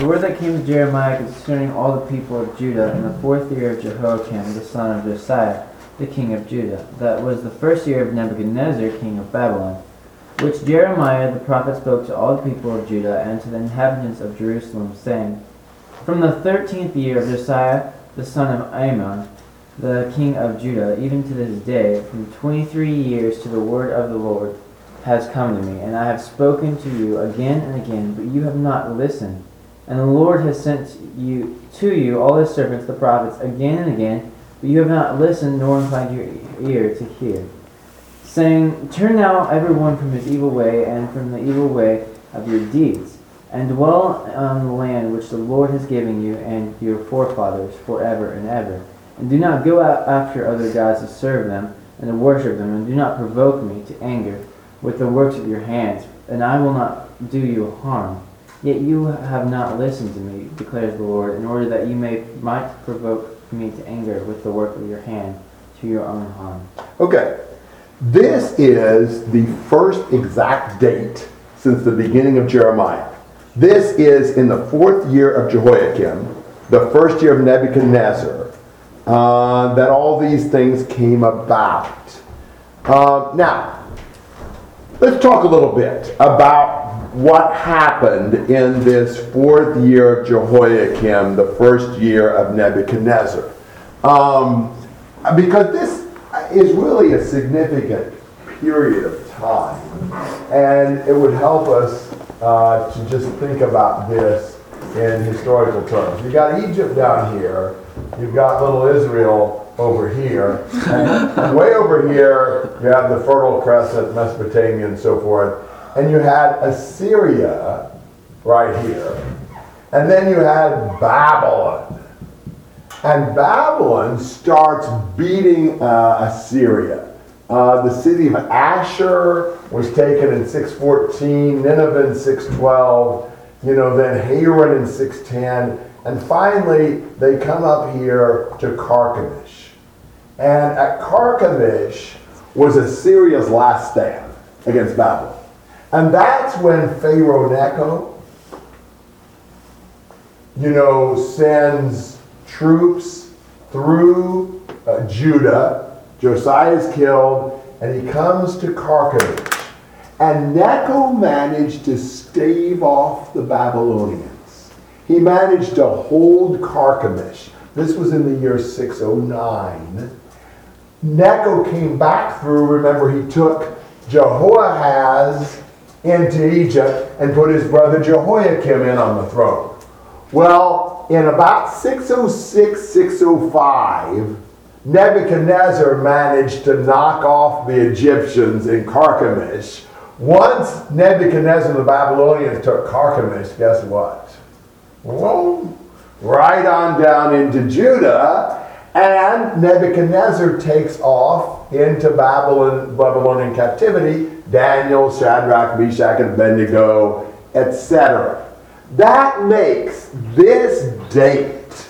The word that came to Jeremiah concerning all the people of Judah in the fourth year of Jehoiakim the son of Josiah, the king of Judah, that was the first year of Nebuchadnezzar king of Babylon, which Jeremiah the prophet spoke to all the people of Judah and to the inhabitants of Jerusalem, saying, From the thirteenth year of Josiah the son of Amon, the king of Judah, even to this day, from twenty-three years to the word of the Lord has come to me, and I have spoken to you again and again, but you have not listened. And the Lord has sent you to you all his servants the prophets again and again, but you have not listened nor inclined your ear to hear. Saying, Turn now every one from his evil way and from the evil way of your deeds, and dwell on the land which the Lord has given you and your forefathers forever and ever. And do not go out after other gods to serve them and to worship them, and do not provoke me to anger with the works of your hands, and I will not do you harm. Yet you have not listened to me, declares the Lord, in order that you may might provoke me to anger with the work of your hand to your own harm. Okay, this is the first exact date since the beginning of Jeremiah. This is in the fourth year of Jehoiakim, the first year of Nebuchadnezzar, uh, that all these things came about. Uh, now, let's talk a little bit about what happened in this fourth year of Jehoiakim, the first year of Nebuchadnezzar. Um, because this is really a significant period of time, and it would help us uh, to just think about this in historical terms. You've got Egypt down here, you've got little Israel over here, and way over here you have the Fertile Crescent, Mesopotamia, and so forth and you had Assyria right here, and then you had Babylon. And Babylon starts beating uh, Assyria. Uh, the city of Ashur was taken in 614, Nineveh in 612, you know, then Haran in 610, and finally they come up here to Carchemish. And at Carchemish was Assyria's last stand against Babylon. And that's when Pharaoh Necho, you know, sends troops through uh, Judah. Josiah is killed, and he comes to Carchemish. And Necho managed to stave off the Babylonians. He managed to hold Carchemish. This was in the year 609. Necho came back through, remember, he took Jehoahaz into Egypt and put his brother Jehoiakim in on the throne. Well, in about 606, 605, Nebuchadnezzar managed to knock off the Egyptians in Carchemish. Once Nebuchadnezzar and the Babylonians took Carchemish, guess what? Well, right on down into Judah, and Nebuchadnezzar takes off into Babylon, Babylonian captivity Daniel, Shadrach, Meshach, and Abednego, etc. That makes this date,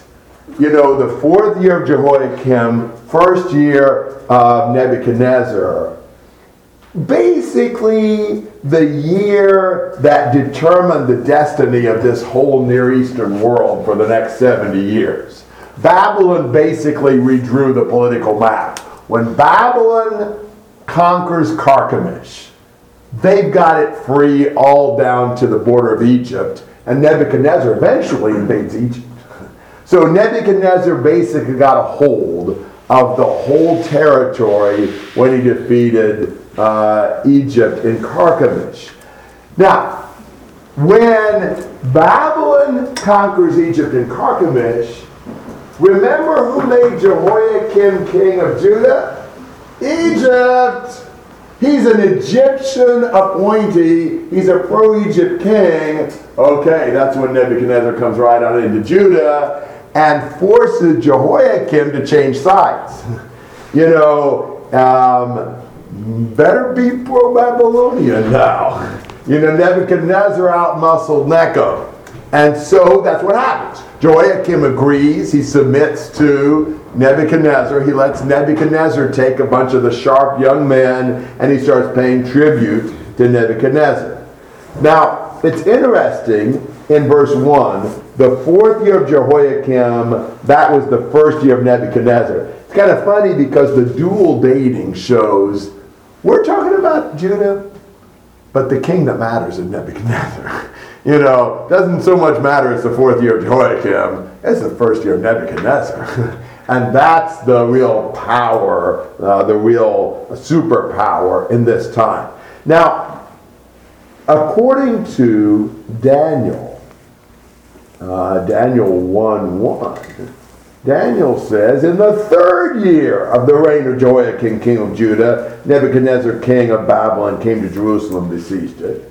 you know, the fourth year of Jehoiakim, first year of Nebuchadnezzar, basically the year that determined the destiny of this whole Near Eastern world for the next 70 years. Babylon basically redrew the political map. When Babylon conquers Carchemish, They've got it free all down to the border of Egypt, and Nebuchadnezzar eventually invades Egypt. So Nebuchadnezzar basically got a hold of the whole territory when he defeated uh, Egypt in Carchemish. Now, when Babylon conquers Egypt in Carchemish, remember who made Jehoiakim king of Judah? Egypt! He's an Egyptian appointee. He's a pro-Egypt king. Okay, that's when Nebuchadnezzar comes right on into Judah and forces Jehoiakim to change sides. you know, um, better be pro-Babylonian now. You know, Nebuchadnezzar outmuscled Necho. And so that's what happens. Jehoiakim agrees, he submits to Nebuchadnezzar. He lets Nebuchadnezzar take a bunch of the sharp young men and he starts paying tribute to Nebuchadnezzar. Now, it's interesting in verse 1, the fourth year of Jehoiakim, that was the first year of Nebuchadnezzar. It's kind of funny because the dual dating shows we're talking about Judah, but the king that matters is Nebuchadnezzar. You know, doesn't so much matter it's the fourth year of Jehoiakim, it's the first year of Nebuchadnezzar. and that's the real power, uh, the real superpower in this time. Now, according to Daniel, uh, Daniel 1 1, Daniel says, In the third year of the reign of Jehoiakim, king of Judah, Nebuchadnezzar, king of Babylon, came to Jerusalem, and besieged it.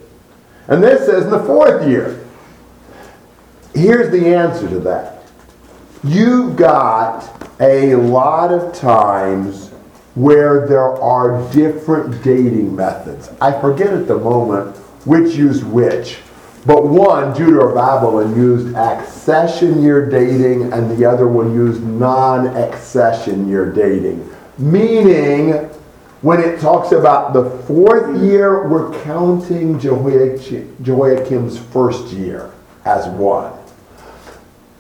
And this says, In the fourth year. Here's the answer to that. You've got a lot of times where there are different dating methods. I forget at the moment which used which. But one, Judah or Babylon, used accession year dating, and the other one used non accession year dating. Meaning, when it talks about the fourth year, we're counting Jehoiakim's first year as one.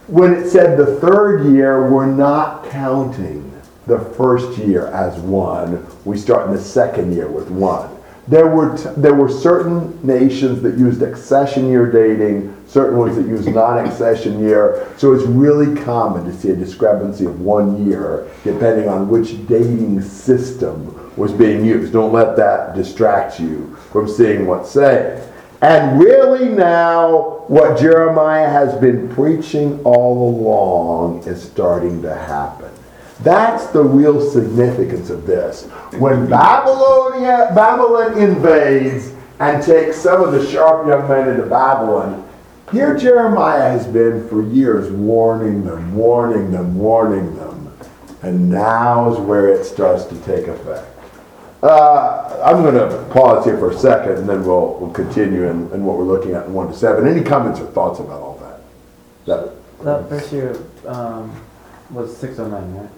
When it said the third year, we're not counting the first year as one. We start in the second year with one. There were, t- there were certain nations that used accession year dating, certain ones that used non accession year. So it's really common to see a discrepancy of one year depending on which dating system was being used. Don't let that distract you from seeing what's saying. And really, now, what Jeremiah has been preaching all along is starting to happen. That's the real significance of this. When Babylonia, Babylon invades and takes some of the sharp young men into Babylon, here Jeremiah has been for years warning them, warning them, warning them. And now is where it starts to take effect. Uh, I'm going to pause here for a second and then we'll, we'll continue in, in what we're looking at in 1 to 7. Any comments or thoughts about all that? That, that first year um, was 609, right?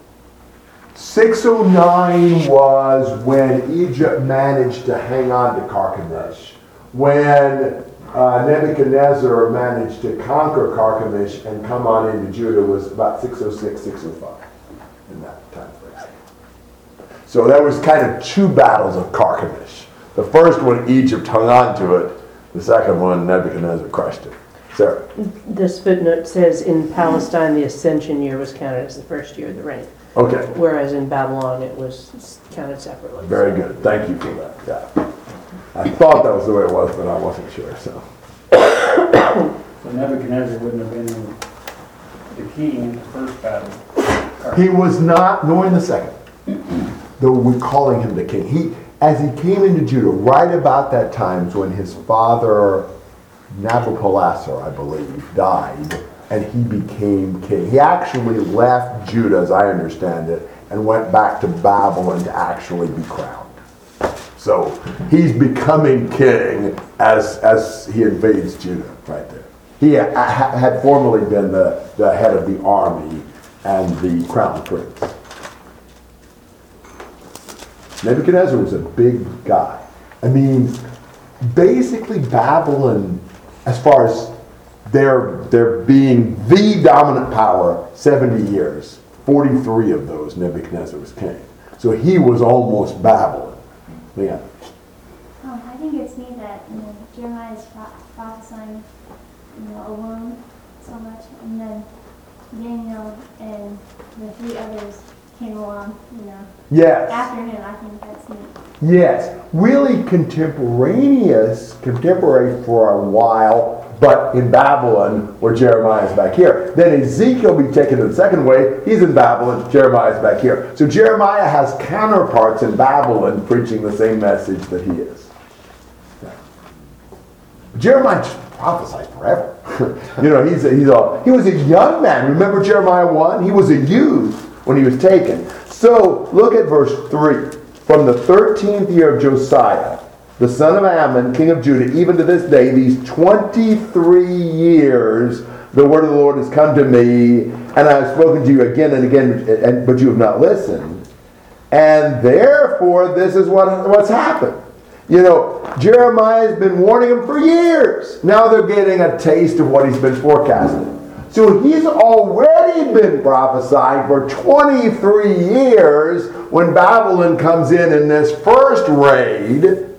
609 was when Egypt managed to hang on to Carchemish. When uh, Nebuchadnezzar managed to conquer Carchemish and come on into Judah was about 606, 605 in that time frame. So there was kind of two battles of Carchemish. The first one, Egypt hung on to it. The second one, Nebuchadnezzar crushed it. Sarah. This footnote says in Palestine, the ascension year was counted as the first year of the reign, Okay. whereas in Babylon, it was counted separately. Very good. Thank you for that. Yeah. I thought that was the way it was, but I wasn't sure. So. So Nebuchadnezzar wouldn't have been the king in the first battle. He was not, nor in the second. Though we're calling him the king. He, as he came into Judah, right about that time is when his father Nabopolassar, I believe, died, and he became king. He actually left Judah, as I understand it, and went back to Babylon to actually be crowned. So he's becoming king as, as he invades Judah, right there. He ha- had formerly been the, the head of the army and the crown prince. Nebuchadnezzar was a big guy. I mean, basically, Babylon as far as their, their being the dominant power 70 years. 43 of those Nebuchadnezzar was king. So he was almost Babylon. Yeah. Um, I think it's neat that you know, Jeremiah is prophesying you know, alone so much, and then Daniel and the three others came along, you know, Yes. after him. I think that's neat. Yes. Really contemporaneous, contemporary for a while, but in Babylon, where Jeremiah is back here. Then Ezekiel will be taken the second way. He's in Babylon. Jeremiah is back here. So Jeremiah has counterparts in Babylon preaching the same message that he is. Jeremiah just prophesied forever. you know, he's a, he's a, he was a young man. Remember Jeremiah 1? He was a youth when he was taken. So look at verse 3. From the 13th year of Josiah, the son of Amon, king of Judah, even to this day, these 23 years, the word of the Lord has come to me, and I have spoken to you again and again, but you have not listened. And therefore, this is what, what's happened. You know, Jeremiah's been warning them for years. Now they're getting a taste of what he's been forecasting. So he's already been prophesying for 23 years when Babylon comes in in this first raid.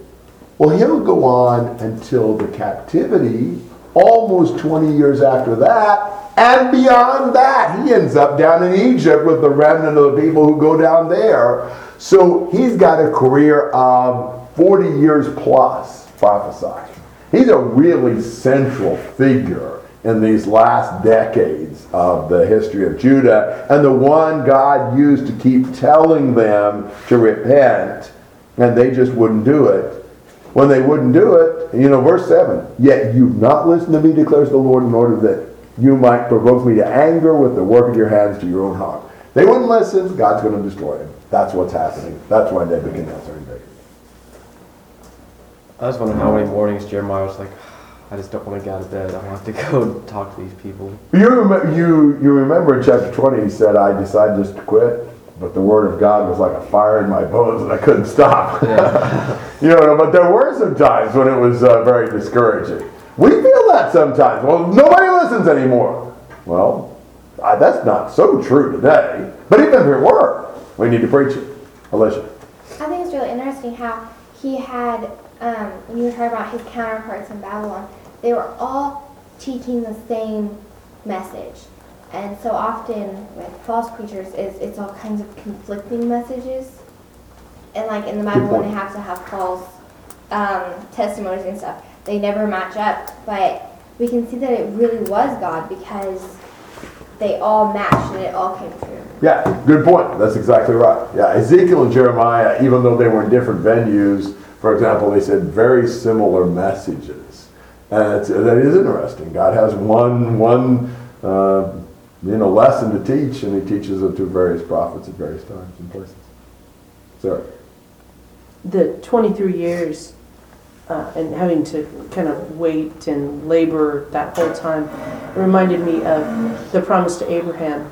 Well, he'll go on until the captivity, almost 20 years after that, and beyond that. He ends up down in Egypt with the remnant of the people who go down there. So he's got a career of 40 years plus prophesying. He's a really central figure in these last decades of the history of Judah, and the one God used to keep telling them to repent, and they just wouldn't do it. When they wouldn't do it, you know, verse 7 Yet you've not listened to me, declares the Lord, in order that you might provoke me to anger with the work of your hands to your own harm. They wouldn't listen, God's going to destroy them. That's what's happening. That's why Nebuchadnezzar invaded. I was wondering how many mornings Jeremiah was like, I just don't want to get out of bed. I want to go talk to these people. You you, you remember in chapter 20, he said, I decided just to quit, but the word of God was like a fire in my bones and I couldn't stop. you know, but there were some times when it was uh, very discouraging. We feel that sometimes. Well, nobody listens anymore. Well, I, that's not so true today. But even if it were, we need to preach it. Alicia. I think it's really interesting how he had, um, when you heard about his counterparts in Babylon, they were all teaching the same message. And so often with false preachers, is it's all kinds of conflicting messages. And like in the Bible, when they have to have false um, testimonies and stuff, they never match up. But we can see that it really was God because they all matched and it all came true. Yeah, good point. That's exactly right. Yeah, Ezekiel and Jeremiah, even though they were in different venues, for example, they said very similar messages. And it's, that is interesting. God has one, one uh, you know, lesson to teach, and he teaches it to various prophets at various times and places. Sarah. The 23 years uh, and having to kind of wait and labor that whole time reminded me of the promise to Abraham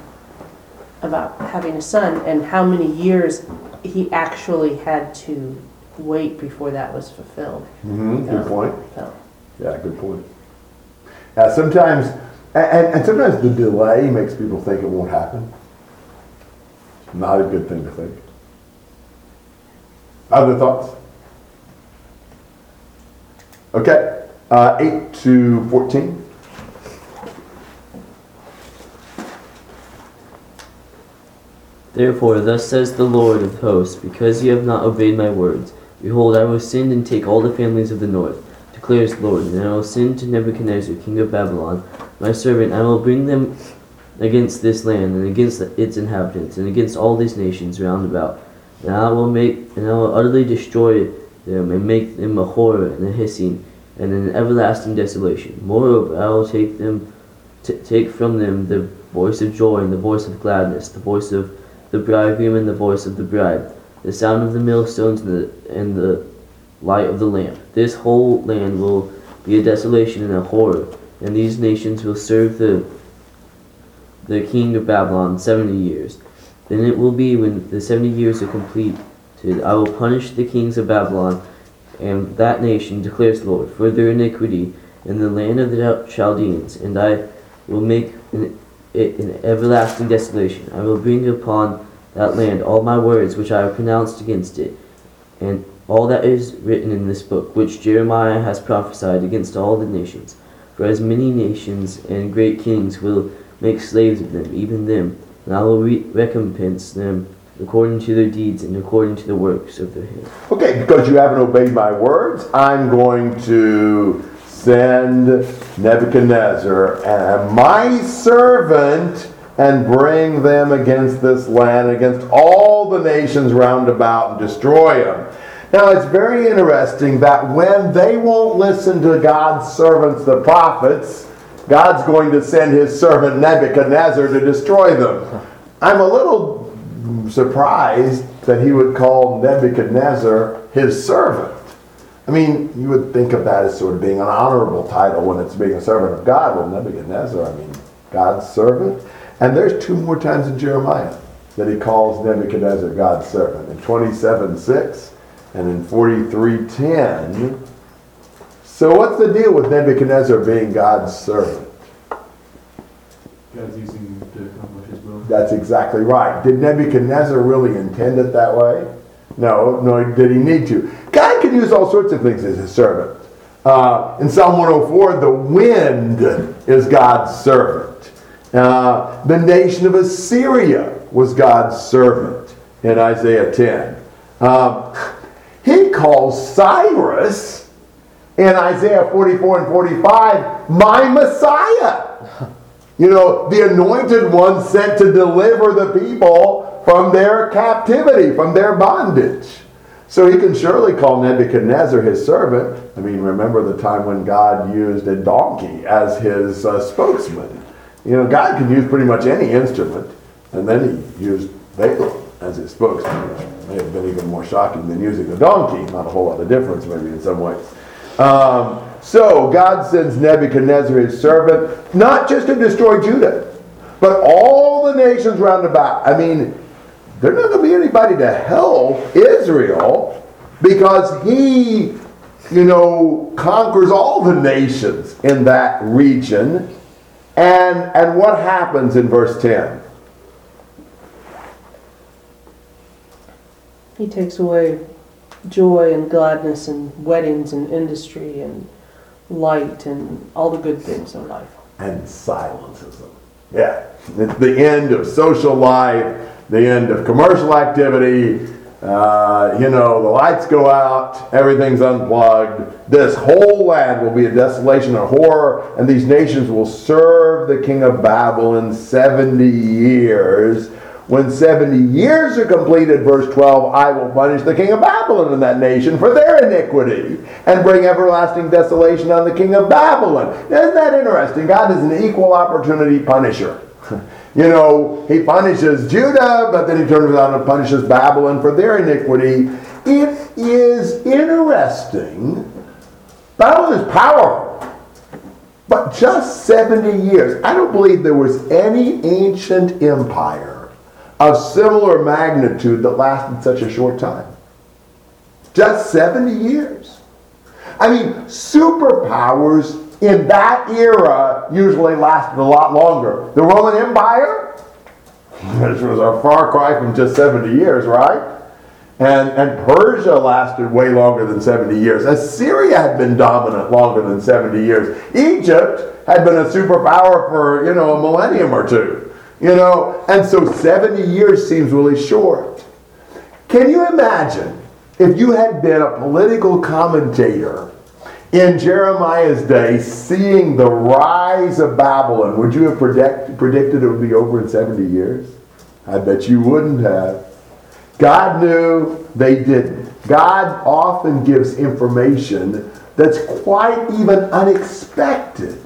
about having a son and how many years he actually had to wait before that was fulfilled. Mm-hmm, good point. So, Yeah, good point. Yeah, sometimes, and, and and sometimes the delay makes people think it won't happen. Not a good thing to think. Other thoughts? Okay, uh, 8 to 14. Therefore, thus says the Lord of hosts, because ye have not obeyed my words, behold, I will send and take all the families of the north, declares the Lord, and I will send to Nebuchadnezzar, king of Babylon, my servant, I will bring them against this land, and against its inhabitants, and against all these nations round about. And I will make, and I will utterly destroy them, and make them a horror and a hissing, and an everlasting desolation. Moreover, I will take them, t- take from them the voice of joy and the voice of gladness, the voice of the bridegroom and the voice of the bride, the sound of the millstones and the, and the light of the lamp. This whole land will be a desolation and a horror, and these nations will serve the the king of Babylon seventy years. Then it will be when the seventy years are completed, I will punish the kings of Babylon and that nation, declares the Lord, for their iniquity in the land of the Chaldeans, and I will make an it in everlasting desolation. I will bring upon that land all my words which I have pronounced against it, and all that is written in this book, which Jeremiah has prophesied against all the nations. For as many nations and great kings will make slaves of them, even them, and I will re- recompense them according to their deeds and according to the works of their hands. Okay, because you haven't obeyed my words, I'm going to send Nebuchadnezzar and my servant and bring them against this land, against all the nations round about, and destroy them. Now, it's very interesting that when they won't listen to God's servants, the prophets, God's going to send his servant Nebuchadnezzar to destroy them. I'm a little surprised that he would call Nebuchadnezzar his servant. I mean, you would think of that as sort of being an honorable title when it's being a servant of God. Well, Nebuchadnezzar, I mean, God's servant. And there's two more times in Jeremiah that he calls Nebuchadnezzar God's servant. In 27 6, And in 4310, so what's the deal with Nebuchadnezzar being God's servant? God's using him to accomplish his will. That's exactly right. Did Nebuchadnezzar really intend it that way? No, nor did he need to. God can use all sorts of things as his servant. Uh, in Psalm 104, the wind is God's servant. Uh, the nation of Assyria was God's servant in Isaiah 10. Um, calls Cyrus in Isaiah 44 and 45 my Messiah. You know, the anointed one sent to deliver the people from their captivity, from their bondage. So he can surely call Nebuchadnezzar his servant. I mean, remember the time when God used a donkey as his uh, spokesman. You know, God can use pretty much any instrument. And then he used Balaam as his spokesman, which may have been even more shocking than using a donkey. Not a whole lot of difference, maybe, in some ways. Um, so God sends Nebuchadnezzar his servant, not just to destroy Judah, but all the nations round about. I mean, there's not going to be anybody to help Israel because he, you know, conquers all the nations in that region. And, and what happens in verse 10? He takes away joy and gladness and weddings and industry and light and all the good things in life. And silences them. Yeah. It's the end of social life, the end of commercial activity. Uh, you know, the lights go out, everything's unplugged. This whole land will be a desolation and horror, and these nations will serve the king of Babylon 70 years. When 70 years are completed, verse 12, I will punish the king of Babylon and that nation for their iniquity and bring everlasting desolation on the king of Babylon. Isn't that interesting? God is an equal opportunity punisher. You know, he punishes Judah, but then he turns around and punishes Babylon for their iniquity. It is interesting. Babylon is powerful. But just 70 years. I don't believe there was any ancient empire of similar magnitude that lasted such a short time. Just 70 years. I mean, superpowers in that era usually lasted a lot longer. The Roman Empire, which was a far cry from just 70 years, right? And, and Persia lasted way longer than 70 years. Assyria had been dominant longer than 70 years. Egypt had been a superpower for, you know, a millennium or two. You know, and so 70 years seems really short. Can you imagine if you had been a political commentator in Jeremiah's day, seeing the rise of Babylon, would you have predict, predicted it would be over in 70 years? I bet you wouldn't have. God knew they didn't. God often gives information that's quite even unexpected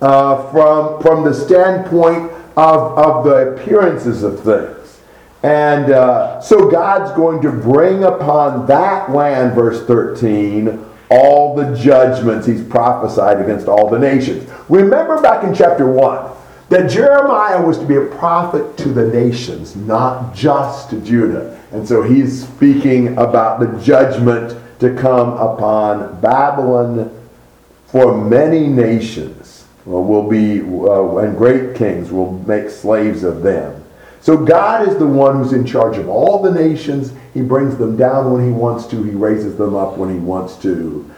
uh, from, from the standpoint of, of the appearances of things. And uh, so God's going to bring upon that land, verse 13, all the judgments he's prophesied against all the nations. Remember back in chapter 1 that Jeremiah was to be a prophet to the nations, not just to Judah. And so he's speaking about the judgment to come upon Babylon for many nations will be, uh, and great kings will make slaves of them. So God is the one who's in charge of all the nations. He brings them down when he wants to. He raises them up when he wants to.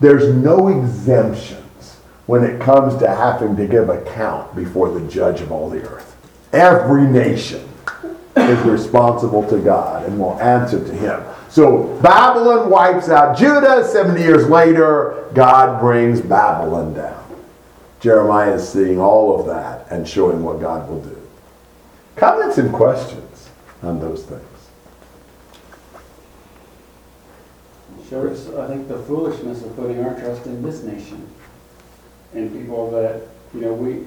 There's no exemptions when it comes to having to give account before the judge of all the earth. Every nation is responsible to God and will answer to him. So Babylon wipes out Judah. 70 years later, God brings Babylon down. Jeremiah is seeing all of that and showing what God will do. Comments and questions on those things? Shows, I think, the foolishness of putting our trust in this nation. And people that, you know, we,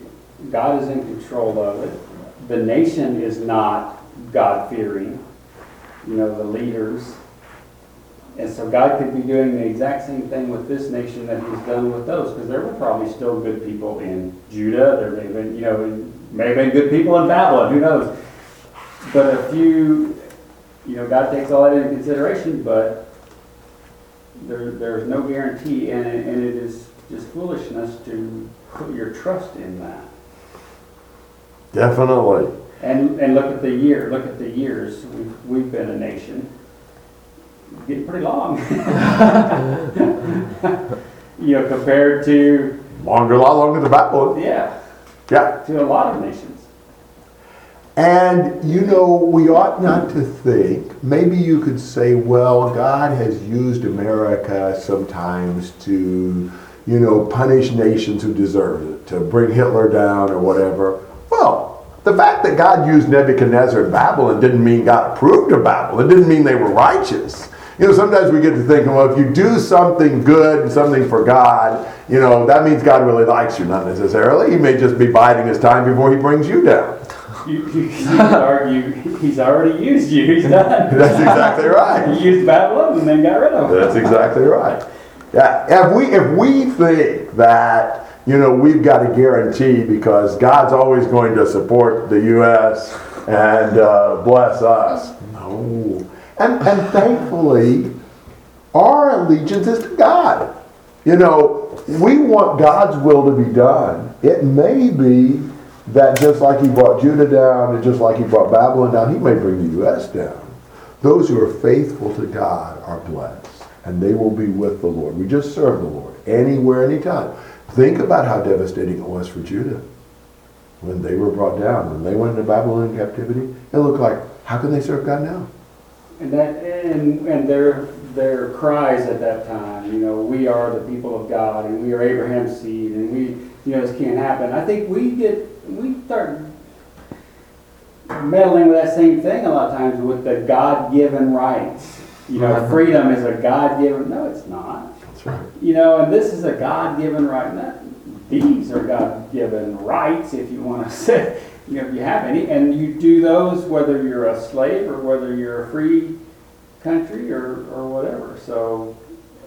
God is in control of it. The nation is not God-fearing, you know, the leaders. And so God could be doing the exact same thing with this nation that he's done with those, because there were probably still good people in Judah, there may have been, you know, may have been good people in Babylon, who knows? But a few, you know, God takes all that into consideration, but there, there's no guarantee, and, it- and it is just foolishness to put your trust in that. Definitely. And, and look at the year, look at the years, we've, we've been a nation. Getting pretty long. You know, compared to, Longer, a lot longer than Babylon. yeah, Yeah. to a lot of nations. And you know, we ought not to think, maybe you could say, well, God has used America sometimes to, you know, punish nations who deserve it, to bring Hitler down or whatever. Well, the fact that God used Nebuchadnezzar and Babylon didn't mean God approved of Babylon. It didn't mean they were righteous. You know, sometimes we get to thinking, well, if you do something good and something for God, you know, that means God really likes you. Not necessarily. He may just be biding his time before he brings you down. You, you, you could argue, he's already used you, he's done. That's exactly right. He used Babylon and then got rid of him. That's exactly right. Yeah, if we if we think that you know we've got a guarantee because God's always going to support the U.S. and uh, bless us, no. And and thankfully, our allegiance is to God. You know, we want God's will to be done. It may be that just like He brought Judah down, and just like He brought Babylon down, He may bring the U.S. down. Those who are faithful to God are blessed, and they will be with the Lord. We just serve the Lord anywhere, anytime. Think about how devastating it was for Judah when they were brought down. When they went into Babylonian captivity, it looked like, how can they serve God now? And that, and, and their, their cries at that time, you know, we are the people of God and we are Abraham's seed and we, you know, this can't happen. I think we get, we start meddling with that same thing a lot of times with the God-given rights. You know, mm-hmm. freedom is a God-given, no, it's not. That's right. You know, and this is a God-given right. Not, these are God-given rights, if you want to say, you know, if you have any, and you do those whether you're a slave or whether you're a free country or, or whatever. So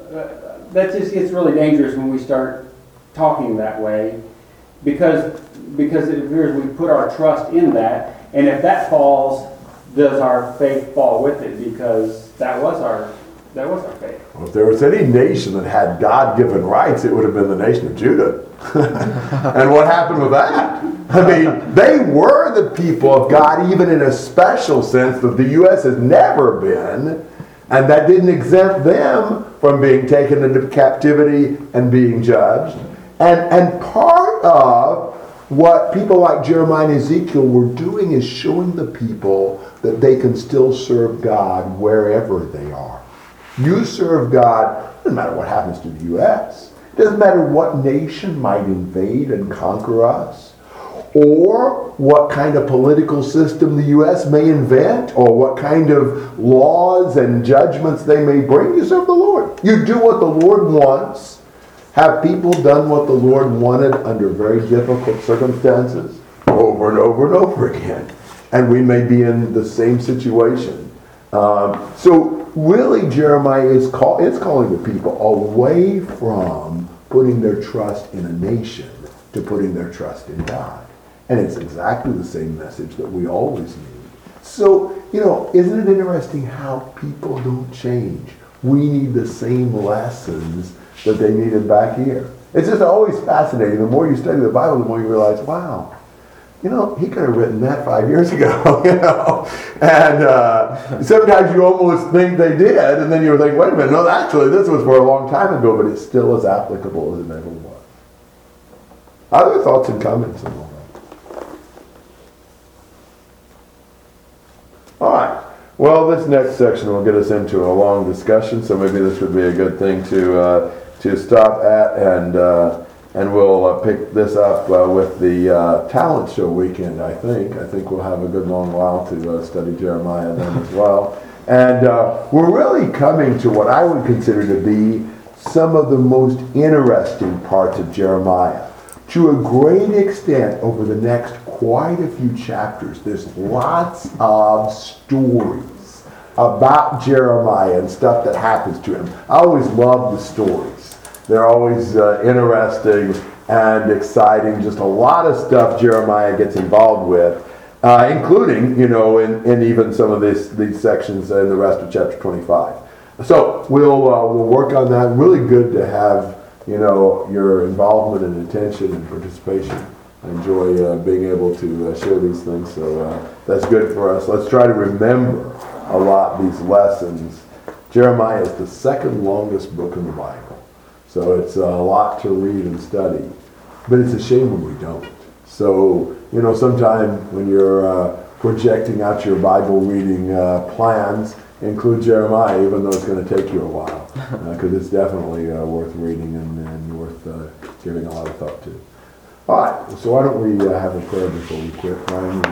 uh, that just gets really dangerous when we start talking that way, because because it appears we put our trust in that, and if that falls, does our faith fall with it? Because that was our was faith. Well, if there was any nation that had God-given rights, it would have been the nation of Judah. and what happened with that? I mean, they were the people of God, even in a special sense that the U.S. has never been, and that didn't exempt them from being taken into captivity and being judged. And, and part of what people like Jeremiah and Ezekiel were doing is showing the people that they can still serve God wherever they are. You serve God, doesn't matter what happens to the U.S. It doesn't matter what nation might invade and conquer us, or what kind of political system the U.S. may invent, or what kind of laws and judgments they may bring. You serve the Lord. You do what the Lord wants. Have people done what the Lord wanted under very difficult circumstances over and over and over again? And we may be in the same situation. Um, so really, Jeremiah is call, is calling the people away from putting their trust in a nation to putting their trust in God. And it's exactly the same message that we always need. So, you know, isn't it interesting how people don't change? We need the same lessons that they needed back here. It's just always fascinating. The more you study the Bible, the more you realize, wow, you know, he could have written that five years ago, you know. And uh, sometimes you almost think they did, and then you think, wait a minute, no, actually, this was for a long time ago, but it's still as applicable as it ever was. Other thoughts and comments on all that? All right. Well, this next section will get us into a long discussion, so maybe this would be a good thing to uh, to stop at, and uh, and we'll uh, pick this up uh, with the uh, talent show weekend. I think. I think we'll have a good long while to uh, study Jeremiah then as well, and uh, we're really coming to what I would consider to be some of the most interesting parts of Jeremiah. To a great extent, over the next quite a few chapters, there's lots of stories about Jeremiah and stuff that happens to him. I always love the stories. They're always uh, interesting and exciting. Just a lot of stuff Jeremiah gets involved with, uh, including, you know, in, in even some of this, these sections in the rest of chapter 25. So we'll, uh, we'll work on that. Really good to have, you know, your involvement and attention and participation. I enjoy uh, being able to uh, share these things, so uh, that's good for us. Let's try to remember a lot these lessons. Jeremiah is the second longest book in the Bible, so it's a lot to read and study. But it's a shame when we don't. So, you know, sometime when you're uh, projecting out your Bible reading uh, plans, include Jeremiah, even though it's going to take you a while, because it's definitely uh, worth reading and, and worth uh, giving a lot of thought to. All right, so why don't we uh, have a prayer before we quit, Brian?